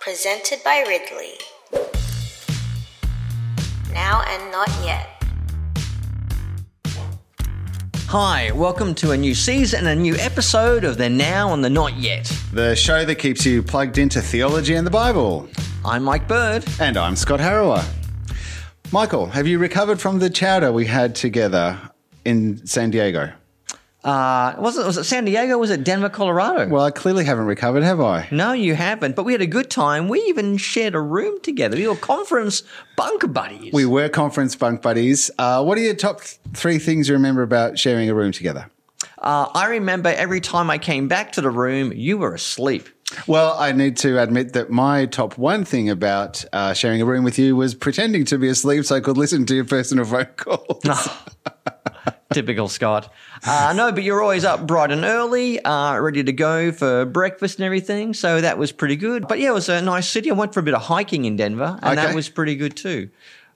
presented by Ridley. Now and not yet. Hi, welcome to a new season and a new episode of the Now and the Not Yet. The show that keeps you plugged into theology and the Bible. I'm Mike Bird. And I'm Scott Harrower. Michael, have you recovered from the chowder we had together in San Diego? Uh, was it was it San Diego? Was it Denver, Colorado? Well, I clearly haven't recovered, have I? no, you haven't. But we had a good time. We even shared a room together. We were conference bunk buddies. We were conference bunk buddies. Uh, what are your top three things you remember about sharing a room together? Uh, I remember every time I came back to the room, you were asleep. Well, I need to admit that my top one thing about uh, sharing a room with you was pretending to be asleep so I could listen to your personal phone calls. Typical Scott. Uh, no, but you're always up bright and early, uh, ready to go for breakfast and everything. So that was pretty good. But yeah, it was a nice city. I went for a bit of hiking in Denver, and that was pretty good too.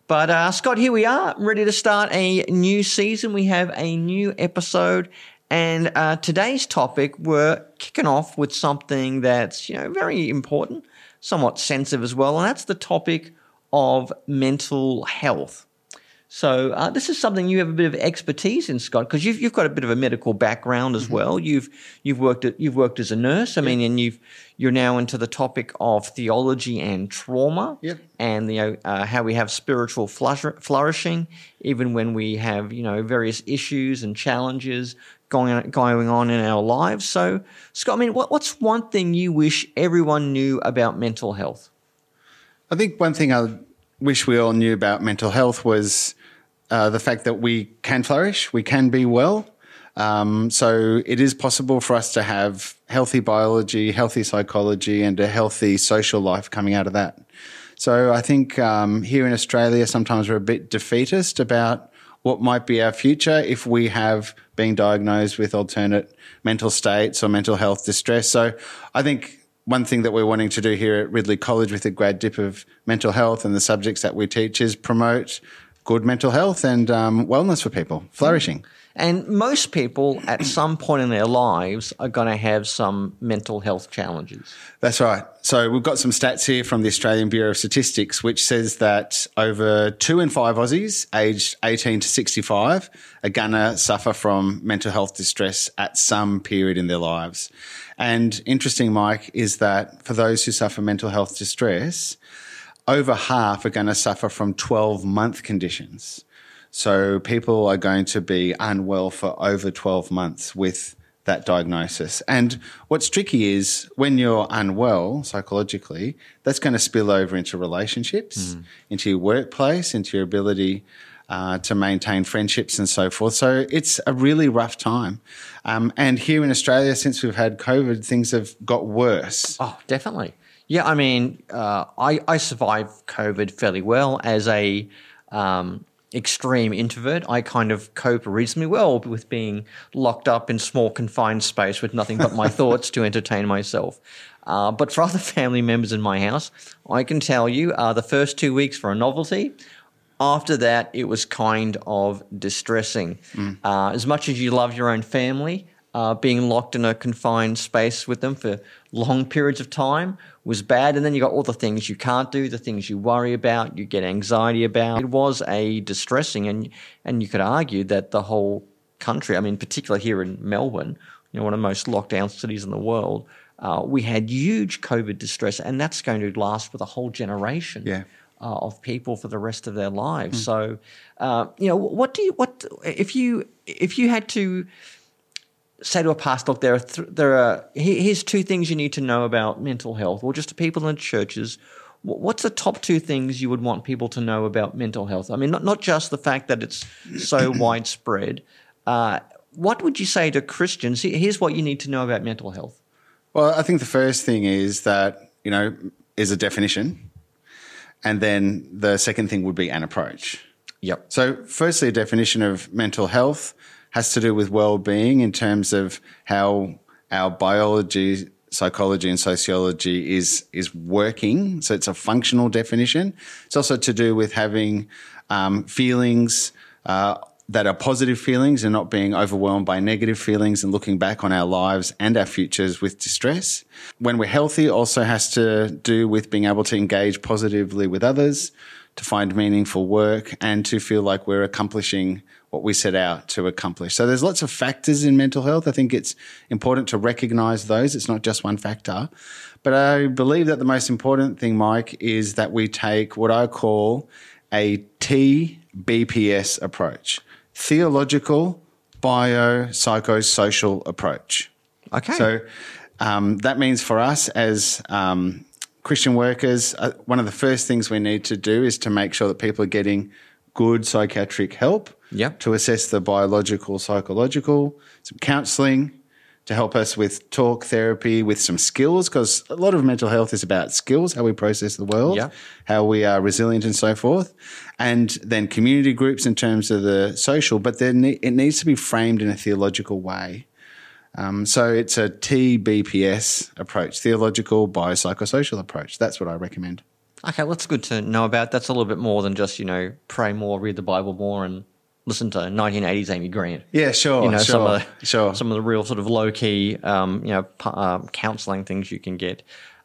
But uh, Scott, here we are, ready to start a new season. We have a new episode. And uh, today's topic, we're kicking off with something that's you know very important, somewhat sensitive as well, and that's the topic of mental health. So uh, this is something you have a bit of expertise in, Scott, because you've you've got a bit of a medical background as well. You've you've worked at, you've worked as a nurse. I mean, and you've you're now into the topic of theology and trauma, Yep. and you know uh, how we have spiritual flourishing, even when we have you know various issues and challenges going on, going on in our lives. So, Scott, I mean, what, what's one thing you wish everyone knew about mental health? I think one thing I wish we all knew about mental health was uh, the fact that we can flourish, we can be well. Um, so it is possible for us to have healthy biology, healthy psychology, and a healthy social life coming out of that. So I think um, here in Australia, sometimes we're a bit defeatist about what might be our future if we have been diagnosed with alternate mental states or mental health distress. So I think one thing that we're wanting to do here at Ridley College with the grad dip of mental health and the subjects that we teach is promote good mental health and um, wellness for people, flourishing. And most people at some point in their lives are going to have some mental health challenges. That's right. So we've got some stats here from the Australian Bureau of Statistics, which says that over two in five Aussies aged 18 to 65 are going to suffer from mental health distress at some period in their lives. And interesting, Mike, is that for those who suffer mental health distress, over half are going to suffer from 12 month conditions. So people are going to be unwell for over 12 months with that diagnosis. And what's tricky is when you're unwell psychologically, that's going to spill over into relationships, into your workplace, into your ability uh, to maintain friendships and so forth. So it's a really rough time. Um, and here in Australia, since we've had COVID, things have got worse. Oh, definitely. Yeah, I mean, uh, I, I survived COVID fairly well as a um, extreme introvert. I kind of cope reasonably well with being locked up in small confined space with nothing but my thoughts to entertain myself. Uh, but for other family members in my house, I can tell you uh, the first two weeks were a novelty. After that, it was kind of distressing. Uh, as much as you love your own family, uh, being locked in a confined space with them for long periods of time was bad. And then you got all the things you can't do, the things you worry about, you get anxiety about. It was a distressing, and and you could argue that the whole country, I mean, particularly here in Melbourne, you know, one of the most locked down cities in the world, uh, we had huge COVID distress, and that's going to last for the whole generation Yeah. uh, of people for the rest of their lives. So, uh, you know, what do you what if you if you had to say to a pastor, look, there are th- there are here's two things you need to know about mental health, or just to people in churches. What's the top two things you would want people to know about mental health? I mean, not not just the fact that it's so widespread. Uh, what would you say to Christians? Here's what you need to know about mental health. Well, I think the first thing is that, you know, is a definition. And then the second thing would be an approach. Yep. So, firstly, a definition of mental health has to do with well being in terms of how our biology, psychology, and sociology is, is working. So, it's a functional definition. It's also to do with having um, feelings. Uh, that are positive feelings and not being overwhelmed by negative feelings and looking back on our lives and our futures with distress. When we're healthy, also has to do with being able to engage positively with others, to find meaningful work, and to feel like we're accomplishing what we set out to accomplish. So there's lots of factors in mental health. I think it's important to recognize those. It's not just one factor. But I believe that the most important thing, Mike, is that we take what I call a TBPS approach theological, bio, psychosocial approach. Okay. So um, that means for us as um, Christian workers, uh, one of the first things we need to do is to make sure that people are getting good psychiatric help Yep. to assess the biological, psychological, some counseling to help us with talk therapy, with some skills, because a lot of mental health is about skills, how we process the world, Yeah. how we are resilient and so forth. And then community groups in terms of the social, but then it needs to be framed in a theological way. Um, so it's a TBPS approach, theological, biopsychosocial approach. That's what I recommend. Okay, well, that's good to know about. That's a little bit more than just, you know, pray more, read the Bible more, and listen to 1980s Amy Grant. Yeah, sure, You know, sure, some of the, sure. some of the real sort of low key, um, you know, p- um, counseling things you can get.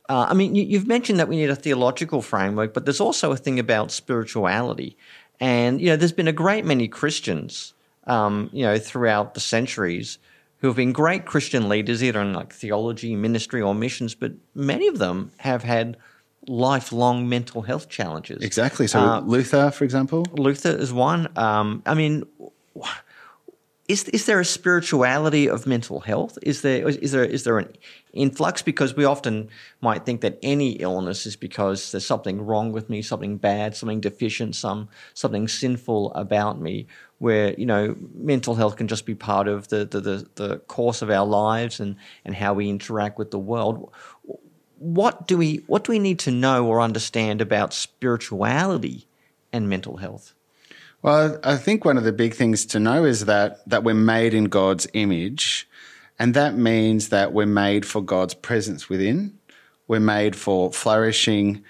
Uh, I mean, you, you've mentioned that we need a theological framework, but there's also a thing about spirituality. And, you know, there's been a great many Christians, um, you know, throughout the centuries who have been great Christian leaders, either in like theology, ministry, or missions, but many of them have had lifelong mental health challenges. Exactly. So Uh, Luther, for example, Luther is one. Um, I mean, is is there a spirituality of mental health? Is there is there is there an influx? Because we often might think that any illness is because there's something wrong with me, something bad, something deficient, some something sinful about me. Where you know mental health can just be part of the the, the, the course of our lives and, and how we interact with the world. What do we what do we need to know or understand about spirituality and mental health? Well, I think one of the big things to know is that that we're made in God's image, and that means that we're made for God's presence within. We're made for flourishing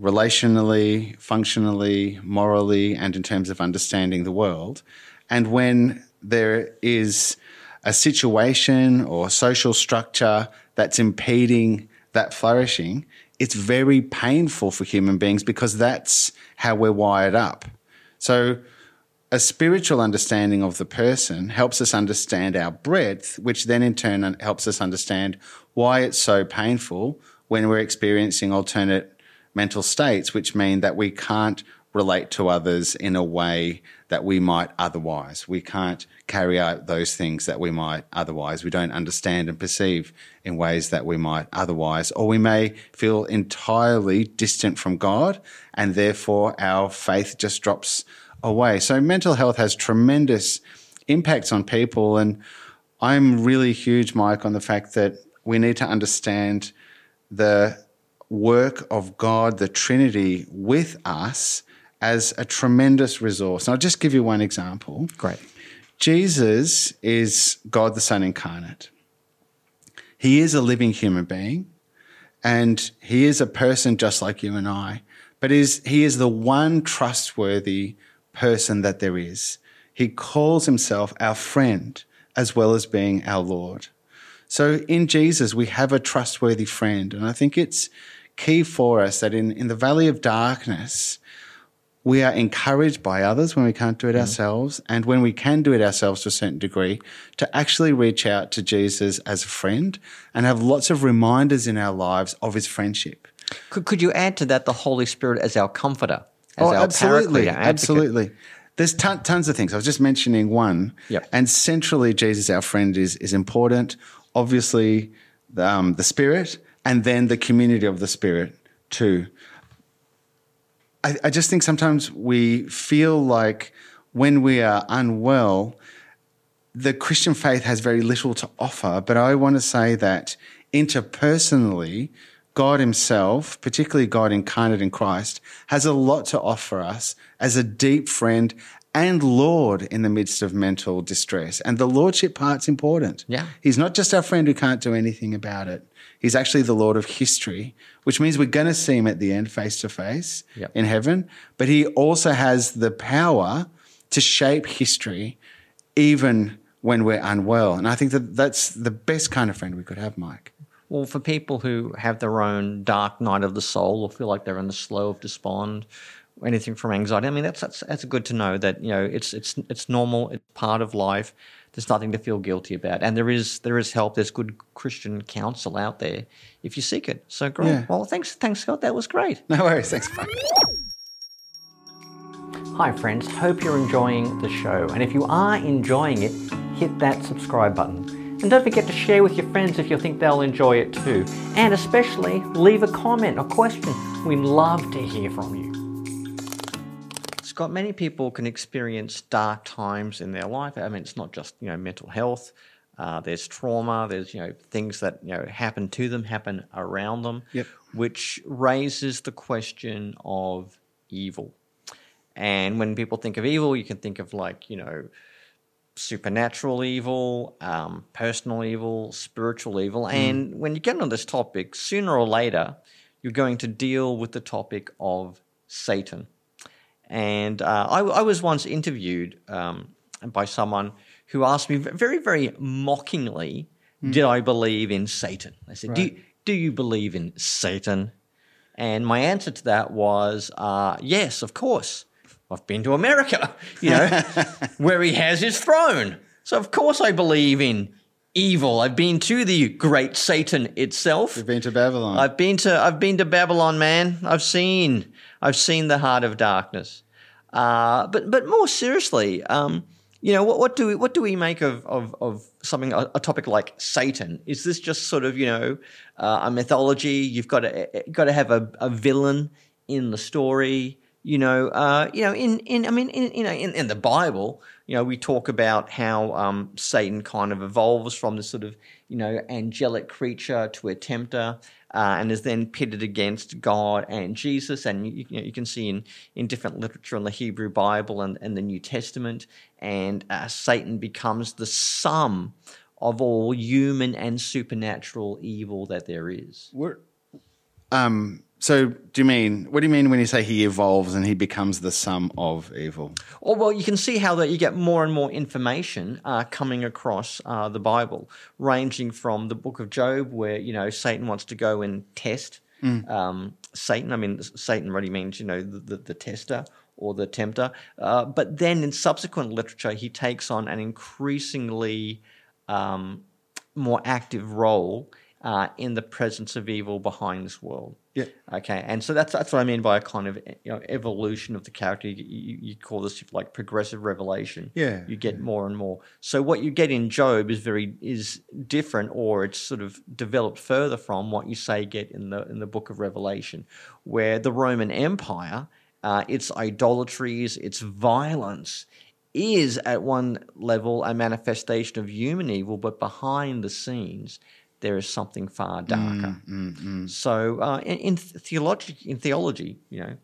relationally, functionally, morally, and in terms of understanding the world. And when there is a situation or social structure that's impeding that flourishing, it's very painful for human beings because that's how we're wired up. So, a spiritual understanding of the person helps us understand our breadth, which then in turn helps us understand why it's so painful when we're experiencing alternate mental states, which mean that we can't relate to others in a way that we might otherwise. We can't carry out those things that we might otherwise. We don't understand and perceive in ways that we might otherwise. Or we may feel entirely distant from God, and therefore our faith just drops away. So mental health has tremendous impacts on people. And I'm really huge, Mike, on the fact that we need to understand the work of God, the Trinity, with us as a tremendous resource. And I'll just give you one example. Great. Jesus is God the Son incarnate. He is a living human being and he is a person just like you and I, but is, he is the one trustworthy person that there is. He calls himself our friend as well as being our Lord. So in Jesus, we have a trustworthy friend. And I think it's key for us that in, in the valley of darkness, we are encouraged by others when we can't do it ourselves. And when we can do it ourselves to a certain degree, to actually reach out to Jesus as a friend and have lots of reminders in our lives of his friendship. Could, could you add to that the Holy Spirit as our comforter, as our Oh, absolutely. our advocate? Absolutely. There's ton, tons of things. I was just mentioning one. Yep. And centrally, Jesus, our friend, is, is important. Obviously, um, the Spirit and then the community of the Spirit too. I, I just think sometimes we feel like when we are unwell, the Christian faith has very little to offer. But I want to say that interpersonally, God Himself, particularly God incarnate in Christ, has a lot to offer us as a deep friend and Lord in the midst of mental distress. And the Lordship part's important. Yeah. He's not just our friend who can't do anything about it. He's actually the Lord of history, which means we're going to see him at the end face to face in heaven. But he also has the power to shape history, even when we're unwell. And I think that that's the best kind of friend we could have, Mike. Well, for people who have their own dark night of the soul or feel like they're in the Slough of Despond, anything from anxiety, I mean that's that's that's good to know that you know it's it's it's normal, it's part of life. There's nothing to feel guilty about, and there is there is help. There's good Christian counsel out there if you seek it. So great. Yeah. Well, thanks, thanks, Scott. That was great. No worries. Thanks, Mike. Hi, friends. Hope you're enjoying the show. And if you are enjoying it, hit that subscribe button. And don't forget to share with your friends if you think they'll enjoy it too. And especially leave a comment or question. We'd love to hear from you. Scott, many people can experience dark times in their life. I mean, it's not just you know mental health. Uh, there's trauma. There's you know things that you know happen to them, happen around them, Yep. which raises the question of evil. And when people think of evil, you can think of like, you know, supernatural evil, um, personal evil, spiritual evil. And when you get on this topic, sooner or later, you're going to deal with the topic of Satan. And uh, I, I was once interviewed um, by someone who asked me very, very mockingly, did I believe in Satan? I said, do, you, do you believe in Satan? And my answer to that was, uh, yes, of course. I've been to America, you know, where he has his throne. So of course I believe in evil. I've been to the great Satan itself. We've been to Babylon. I've been to I've been to Babylon, man. I've seen I've seen the heart of darkness. Uh, but but more seriously, um, you know, what, what do we what do we make of of, of something a, a topic like Satan? Is this just sort of you know uh, a mythology? You've got to got to have a, a villain in the story. You know, uh, you know, in, in I mean, in, you know, in, in the Bible, you know, we talk about how um, Satan kind of evolves from this sort of you know angelic creature to a tempter, uh, and is then pitted against God and Jesus. And you, you, know, you can see in, in different literature in the Hebrew Bible and, and the New Testament, and uh, Satan becomes the sum of all human and supernatural evil that there is. We're, um, so, do you mean, what do you mean when you say he evolves and he becomes the sum of evil? Or well, you can see how that you get more and more information uh, coming across uh, the Bible, ranging from the Book of Job, where you know Satan wants to go and test um, Satan. I mean, Satan really means you know the, the, the tester or the tempter. Uh, but then in subsequent literature, he takes on an increasingly um, more active role uh, in the presence of evil behind this world. Yeah. Okay, and so that's that's what I mean by a kind of you know evolution of the character. You, you, you call this like progressive revelation. Yeah, you get more and more. So what you get in Job is very is different, or it's sort of developed further from what you say get in the in the Book of Revelation, where the Roman Empire, uh, its idolatries, its violence. Is at one level a manifestation of human evil, but behind the scenes, there is something far mm, darker. Mm, mm. So, uh, in, in theology, in theology, you know,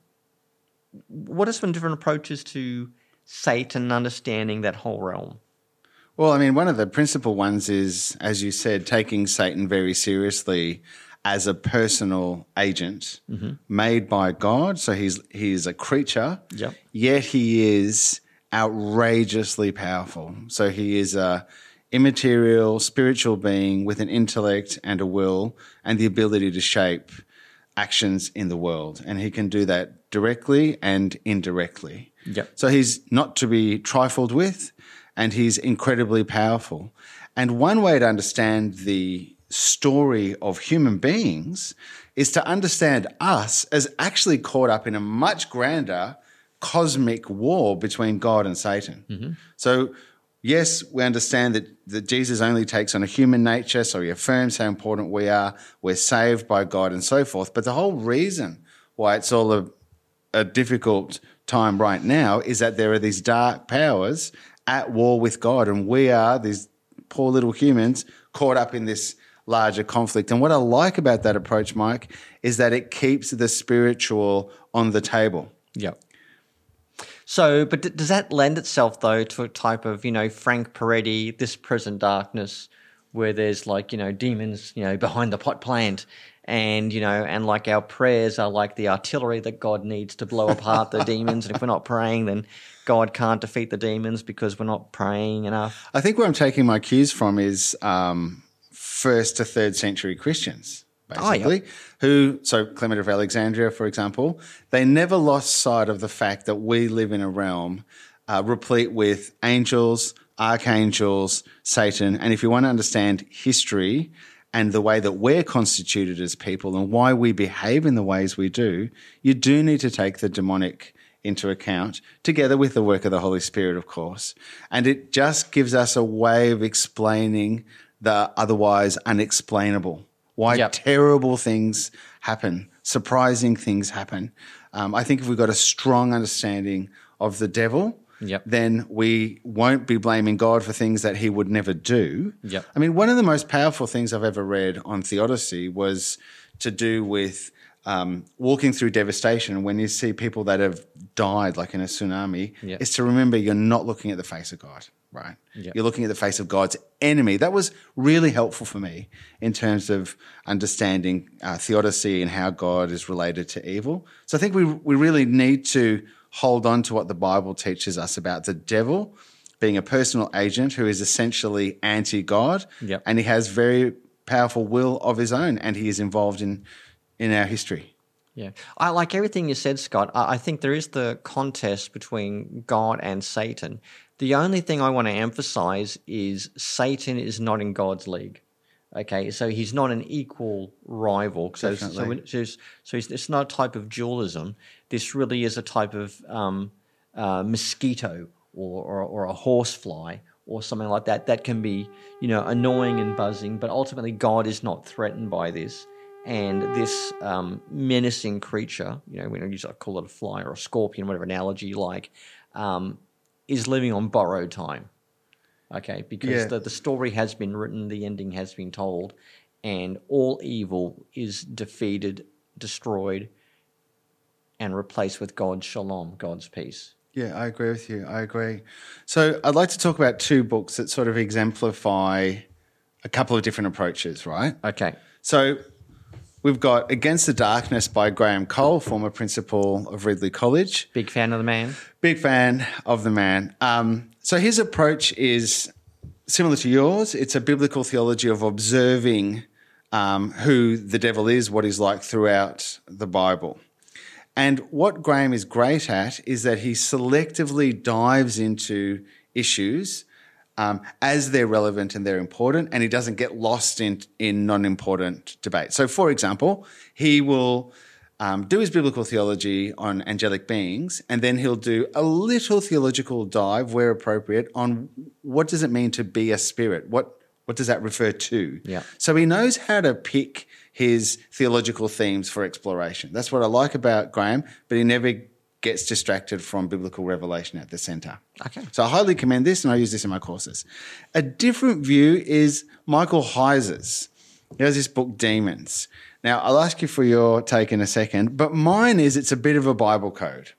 what are some different approaches to Satan understanding that whole realm? Well, I mean, one of the principal ones is, as you said, taking Satan very seriously as a personal agent mm-hmm. made by God. So he's he's a creature, Yep. yet he is outrageously powerful. So he is a immaterial spiritual being with an intellect and a will and the ability to shape actions in the world. And he can do that directly and indirectly. Yep. So he's not to be trifled with and he's incredibly powerful. And one way to understand the story of human beings is to understand us as actually caught up in a much grander cosmic war between God and Satan. Mm-hmm. So, yes, we understand that, that Jesus only takes on a human nature, so he affirms how important we are, we're saved by God, and so forth. But the whole reason why it's all a, a difficult time right now is that there are these dark powers at war with God, and we are these poor little humans caught up in this larger conflict. And what I like about that approach, Mike, is that it keeps the spiritual on the table. Yep. So, but d- does that lend itself though to a type of you know Frank Peretti, this present darkness, where there's like you know demons you know behind the pot plant, and you know, and like our prayers are like the artillery that God needs to blow apart the demons. And if we're not praying, then God can't defeat the demons because we're not praying enough. I think where I'm taking my cues from is um, first to third century Christians, Oh, yeah. basically, who, so Clement of Alexandria, for example, they never lost sight of the fact that we live in a realm uh, replete with angels, archangels, Satan. And if you want to understand history and the way that we're constituted as people and why we behave in the ways we do, you do need to take the demonic into account, together with the work of the Holy Spirit, of course. And it just gives us a way of explaining the otherwise unexplainable. Why Yep. terrible things happen, surprising things happen. Um, I think if we've got a strong understanding of the devil, Yep. then we won't be blaming God for things that he would never do. Yep. I mean, one of the most powerful things I've ever read on theodicy was to do with um, walking through devastation. When you see people that have died, like in a tsunami, Yep. is to remember you're not looking at the face of God, right? Yep. You're looking at the face of God's enemy. That was really helpful for me in terms of understanding uh, theodicy and how God is related to evil. So I think we we really need to hold on to what the Bible teaches us about the devil being a personal agent who is essentially anti-God, Yep. and he has very powerful will of his own, and he is involved in in our history. Yeah, I like everything you said, Scott. I, I think there is the contest between God and Satan. The only thing I want to emphasize is Satan is not in God's league. Okay, so he's not an equal rival. So, so, Definitely. so, so it's, it's not a type of dualism. This really is a type of um, uh, mosquito or, or, or a horsefly or something like that. That can be, you know, annoying and buzzing, but ultimately God is not threatened by this. And this um, menacing creature, you know, we don't use I call it a fly or a scorpion, whatever analogy you like, um, is living on borrowed time. Okay, because Yeah. the, the story has been written, the ending has been told, and all evil is defeated, destroyed, and replaced with God's shalom, God's peace. Yeah, I agree with you. I agree. So I'd like to talk about two books that sort of exemplify a couple of different approaches, right? Okay. So we've got Against the Darkness by Graham Cole, former principal of Ridley College. Big fan of the man. Big fan of the man. Um, so his approach is similar to yours. It's a biblical theology of observing um, who the devil is, what he's like throughout the Bible. And what Graham is great at is that he selectively dives into issues um, as they're relevant and they're important, and he doesn't get lost in, in non important debate. So, for example, he will um, do his biblical theology on angelic beings, and then he'll do a little theological dive, where appropriate, on what does it mean to be a spirit? What what does that refer to? Yeah. So he knows how to pick his theological themes for exploration. That's what I like about Graham, but he never gets distracted from biblical revelation at the center. Okay. So I highly commend this, and I use this in my courses. A different view is Michael Heiser's. He has this book, Demons. Now, I'll ask you for your take in a second, but mine is it's a bit of a Bible code.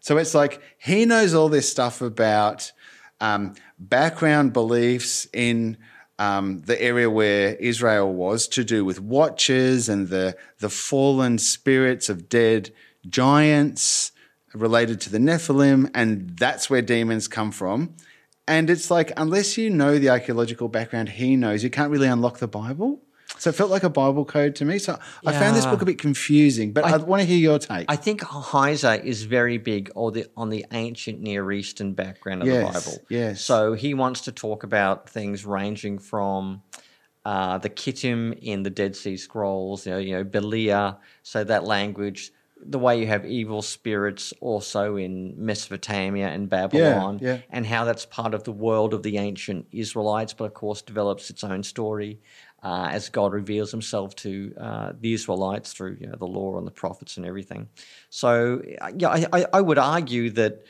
So it's like he knows all this stuff about um, background beliefs in um, the area where Israel was to do with watchers and the the fallen spirits of dead giants related to the Nephilim, and that's where demons come from. And it's like unless you know the archaeological background he knows, you can't really unlock the Bible. So it felt like a Bible code to me. So I found this book a bit confusing, but I, want to hear your take. I think Heiser is very big on the, on the ancient Near Eastern background of Yes, the Bible. yes. So he wants to talk about things ranging from uh, the Kittim in the Dead Sea Scrolls, you know, you know, Belial, so that language, the way you have evil spirits also in Mesopotamia and Babylon, yeah. and how that's part of the world of the ancient Israelites, but of course develops its own story uh, as God reveals Himself to uh, the Israelites through you know, the law and the prophets and everything. So, yeah, I, I, I would argue that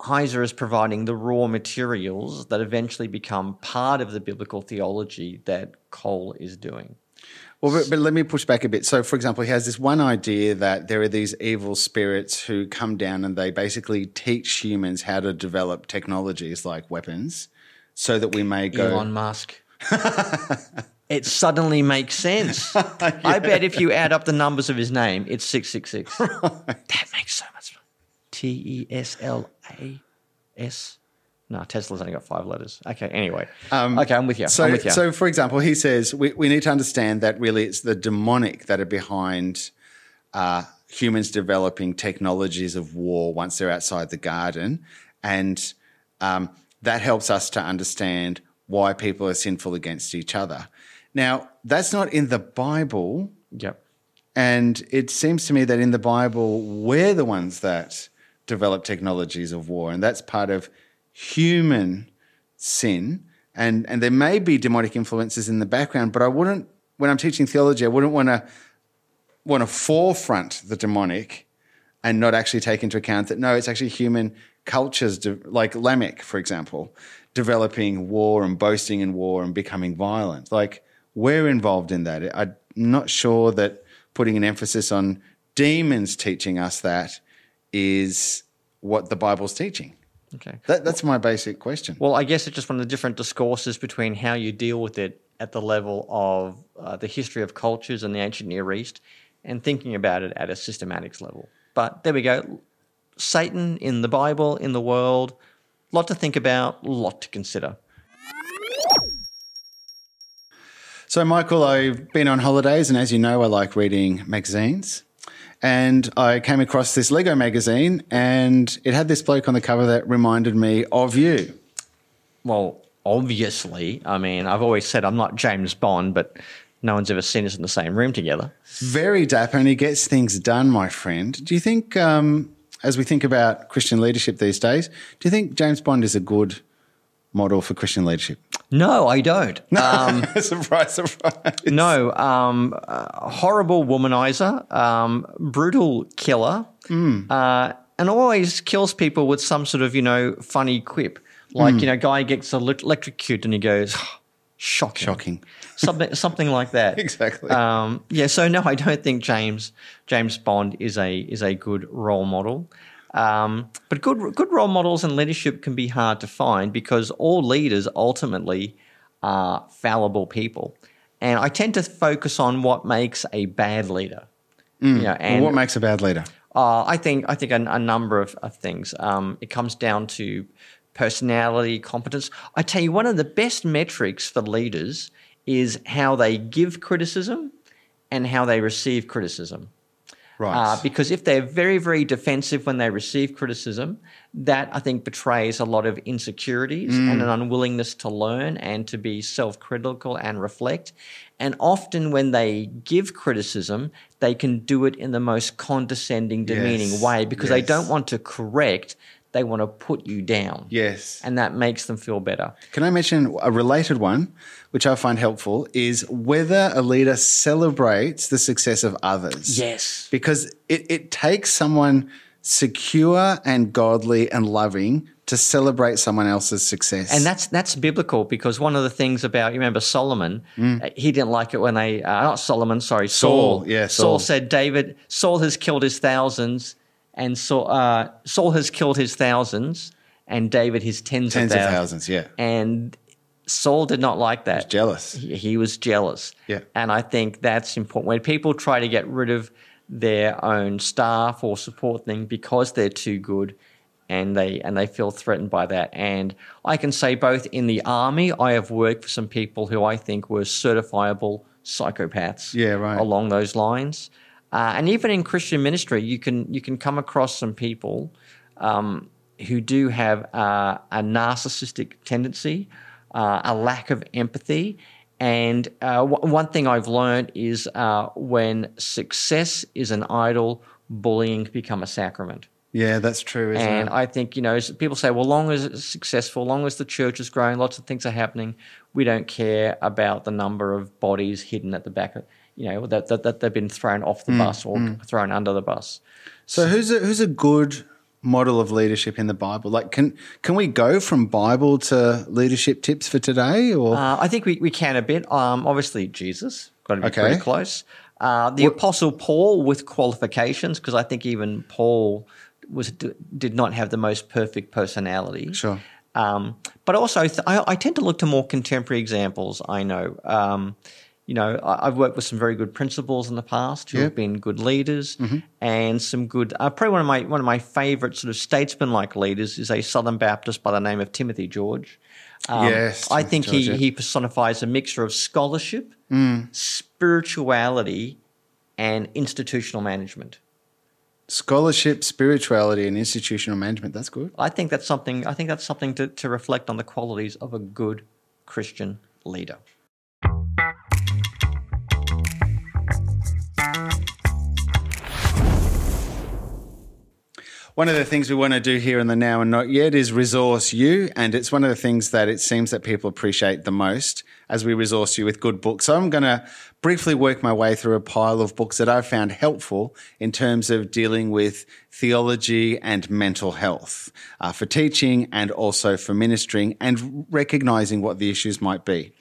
Heiser is providing the raw materials that eventually become part of the biblical theology that Cole is doing. Well, but, but let me push back a bit. So, for example, he has this one idea that there are these evil spirits who come down and they basically teach humans how to develop technologies like weapons so that we may go. Elon Musk. it suddenly makes sense. I bet if you add up the numbers of his name, it's 666. That makes so much sense. T E S L A S. No, Tesla's only got five letters. Okay, anyway. okay, I'm with you. Um, So, I'm with you. so for example, he says we, we need to understand that really it's the demonic that are behind uh, humans developing technologies of war once they're outside the garden. And um, that helps us to understand why people are sinful against each other. Now, that's not in the Bible. yep. And it seems to me that in the Bible, we're the ones that develop technologies of war, and that's part of human sin. And and there may be demonic influences in the background, but I wouldn't. When I'm teaching theology, I wouldn't want to want to forefront the demonic and not actually take into account that no, it's actually human cultures, de- like Lamech, for example, developing war and boasting in war and becoming violent. Like we're involved in that. I'm not sure that putting an emphasis on demons teaching us that is what the Bible's teaching. Okay. That, that's my basic question. Well, I guess it's just one of the different discourses between how you deal with it at the level of uh, the history of cultures in the ancient Near East and thinking about it at a systematics level. But there we go. Satan in the Bible, in the world, lot to think about, lot to consider. So, Michael, I've been on holidays, and as you know, I like reading magazines. And I came across this Lego magazine, and it had this bloke on the cover that reminded me of you. Well, obviously, I mean, I've always said I'm not James Bond, but no one's ever seen us in the same room together. Very dapper, and he gets things done, my friend. Do you think, um, as we think about Christian leadership these days, do you think James Bond is a good model for Christian leadership? No, I don't. Um, surprise, surprise. no, um, horrible womanizer, um, brutal killer, uh, and always kills people with some sort of, you know, funny quip. Like, you know, guy gets elec- electrocuted and he goes, shocking. Shocking. Something, something like that. Exactly. Um, yeah, so no, I don't think James James Bond is a is a good role model. Um, but good good role models and leadership can be hard to find because all leaders ultimately are fallible people, and I tend to focus on what makes a bad leader. You know, and what makes a bad leader? uh, I think I think a, a number of, of things. Um, it comes down to personality, competence. I tell you, one of the best metrics for leaders is how they give criticism and how they receive criticism. Right. Uh, because if they're very, very defensive when they receive criticism, that I think betrays a lot of insecurities and an unwillingness to learn and to be self critical and reflect. And often when they give criticism, they can do it in the most condescending, demeaning Yes. way because they don't want to correct, they want to put you down. yes. And that makes them feel better. Can I mention a related one, which I find helpful, is whether a leader celebrates the success of others. Yes. Because it, it takes someone secure and godly and loving to celebrate someone else's success. And that's that's biblical because one of the things about you remember Solomon, uh, he didn't like it when they uh, not Solomon, sorry, Saul. Mm. Saul, yeah, Saul Saul. said, David, Saul has killed his thousands, and Saul, uh, Saul has killed his thousands, and David his tens, tens of of thousands, yeah. And Saul did not like that. jealous. He, he was jealous. Yeah. And I think that's important. When people try to get rid of their own staff or support them because they're too good and they and they feel threatened by that. And I can say both in the army, I have worked for some people who I think were certifiable psychopaths. Yeah, right. Along those lines. Uh, and even in Christian ministry, you can you can come across some people um, who do have uh, a narcissistic tendency, uh, a lack of empathy. And uh, w- one thing I've learned is uh, when success is an idol, bullying become a sacrament. Yeah, that's true, isn't And it? I think, you know, people say, well, long as it's successful, long as the church is growing, lots of things are happening, we don't care about the number of bodies hidden at the back, of, you know, that, that, that they've been thrown off the bus or thrown under the bus. So who's a, who's a good model of leadership in the Bible? Like, can can we go from Bible to leadership tips for today? Or Uh, I think we, we can a bit. Um, obviously, Jesus, got to be Okay. pretty close. Uh, the Apostle Paul with qualifications, because I think even Paul was did not have the most perfect personality. Sure. Um, but also, th- I, I, tend to look to more contemporary examples. I know. Um, you know, I, have worked with some very good principals in the past who have been good leaders, mm-hmm. and some good. Uh, probably one of my one of my favourite sort of statesman-like leaders is a Southern Baptist by the name of Timothy George. Um, yes, I think George, he yeah. he personifies a mixture of scholarship, mm. spirituality, and institutional management. Scholarship, spirituality, and institutional management. That's good. I think that's something. I think that's something to, to reflect on the qualities of a good Christian leader. One of the things we want to do here in the now and not yet is resource you. And it's one of the things that it seems that people appreciate the most as we resource you with good books. So I'm going to briefly work my way through a pile of books that I've found helpful in terms of dealing with theology and mental health uh, for teaching and also for ministering and recognizing what the issues might be.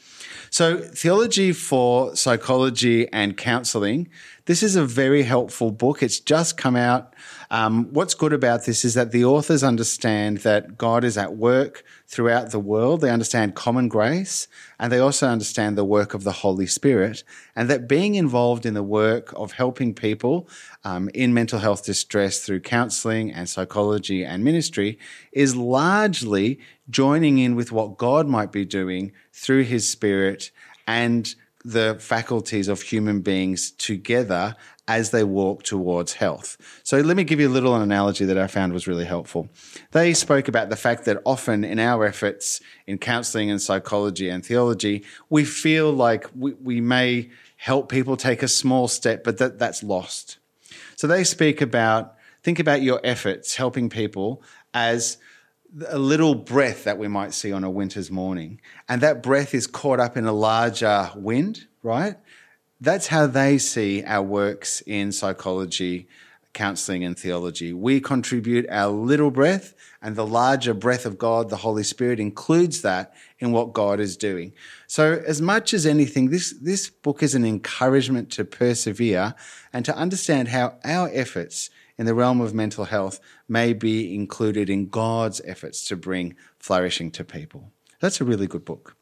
So, Theology for Psychology and Counseling. This is a very helpful book. It's just come out. Um, what's good about this is that the authors understand that God is at work throughout the world. They understand common grace and they also understand the work of the Holy Spirit and that being involved in the work of helping people um, in mental health distress through counseling and psychology and ministry is largely joining in with what God might be doing through his spirit and the faculties of human beings together as they walk towards health. So let me give you a little analogy that I found was really helpful. They spoke about the fact that often in our efforts in counseling and psychology and theology, we feel like we, we may help people take a small step, but that, that's lost. So they speak about, think about your efforts helping people as a little breath that we might see on a winter's morning. And that breath is caught up in a larger wind, right? That's how they see our works in psychology, counseling, and theology. We contribute our little breath, and the larger breath of God, the Holy Spirit, includes that in what God is doing. So, as much as anything, this, this book is an encouragement to persevere and to understand how our efforts in the realm of mental health may be included in God's efforts to bring flourishing to people. That's a really good book.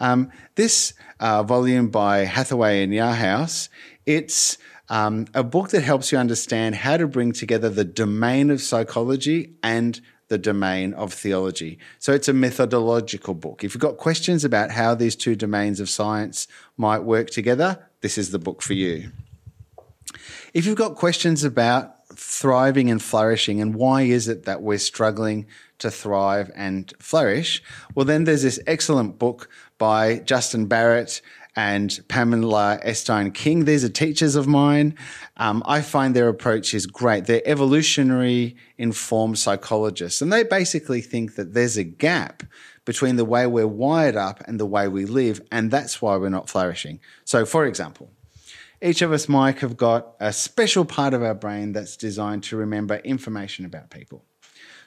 Um, this uh, volume by Hathaway and Yarhouse, it's um, a book that helps you understand how to bring together the domain of psychology and the domain of theology. So it's a methodological book. If you've got questions about how these two domains of science might work together, this is the book for you. If you've got questions about thriving and flourishing and why is it that we're struggling to thrive and flourish? Well, then there's this excellent book by Justin Barrett and Pamela Ebstyne King. These are teachers of mine. Um, I find their approach is great. They're evolutionary informed psychologists, and they basically think that there's a gap between the way we're wired up and the way we live, and that's why we're not flourishing. So, for example, each of us, Mike, have got a special part of our brain that's designed to remember information about people.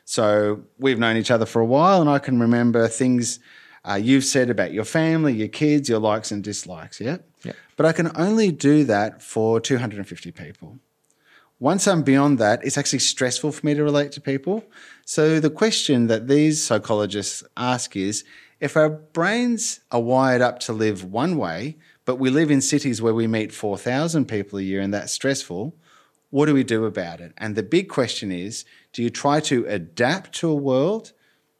So we've known each other for a while, and I can remember things uh, you've said about your family, your kids, your likes and dislikes. Yeah? yeah. But I can only do that for 250 people. Once I'm beyond that, it's actually stressful for me to relate to people. So the question that these psychologists ask is if our brains are wired up to live one way, but we live in cities where we meet 4,000 people a year and that's stressful. What do we do about it? And the big question is do you try to adapt to a world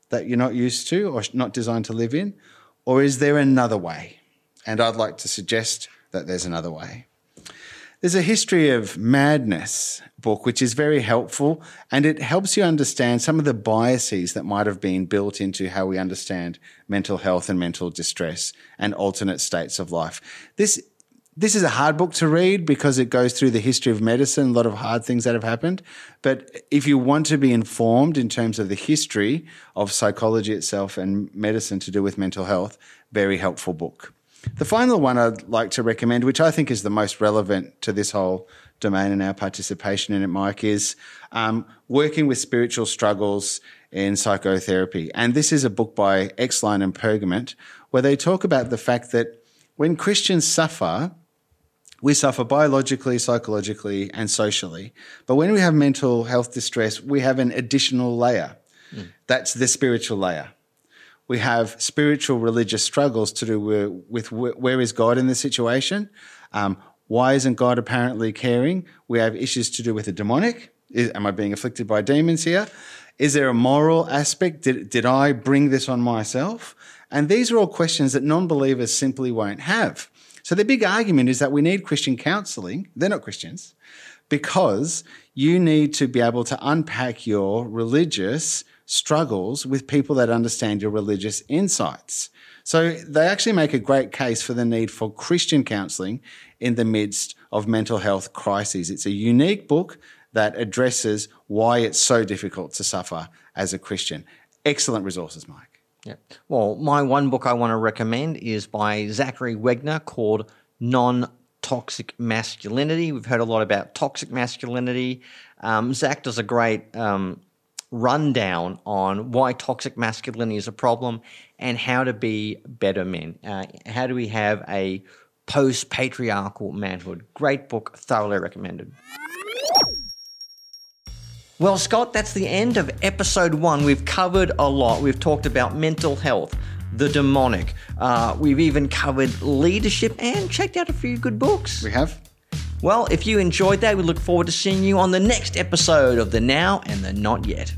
that you're not used to or not designed to live in? Or is there another way? And I'd like to suggest that there's another way. There's a history of madness book, which is very helpful and it helps you understand some of the biases that might have been built into how we understand mental health and mental distress and alternate states of life. This this is a hard book to read because it goes through the history of medicine, a lot of hard things that have happened. But if you want to be informed in terms of the history of psychology itself and medicine to do with mental health, very helpful book. The final one I'd like to recommend, which I think is the most relevant to this whole domain and our participation in it, Mike, is um, working with spiritual struggles in psychotherapy. And this is a book by Exline and Pargament, where they talk about the fact that when Christians suffer, we suffer biologically, psychologically, and socially. But when we have mental health distress, we have an additional layer. Mm. That's the spiritual layer. We have spiritual religious struggles to do with, with where is God in the situation? Um, why isn't God apparently caring? We have issues to do with the demonic. Is, am I being afflicted by demons here? Is there a moral aspect? Did, did I bring this on myself? And these are all questions that non believers simply won't have. So the big argument is that we need Christian counseling. They're not Christians because you need to be able to unpack your religious struggles with people that understand your religious insights. So they actually make a great case for the need for Christian counseling in the midst of mental health crises. It's a unique book that addresses why it's so difficult to suffer as a Christian. Excellent resources, Mike. Yeah. Well, my one book I want to recommend is by Zachary Wagner called Non Toxic Masculinity. We've heard a lot about toxic masculinity. Um, Zach does a great um, rundown on why toxic masculinity is a problem and how to be better men. Uh, how do we have a post patriarchal manhood? Great book, thoroughly recommended. Well, Scott, that's the end of episode one. We've covered a lot. We've talked about mental health, the demonic. Uh, we've even covered leadership and checked out a few good books. We have. Well, if you enjoyed that, we look forward to seeing you on the next episode of the Now and the Not Yet.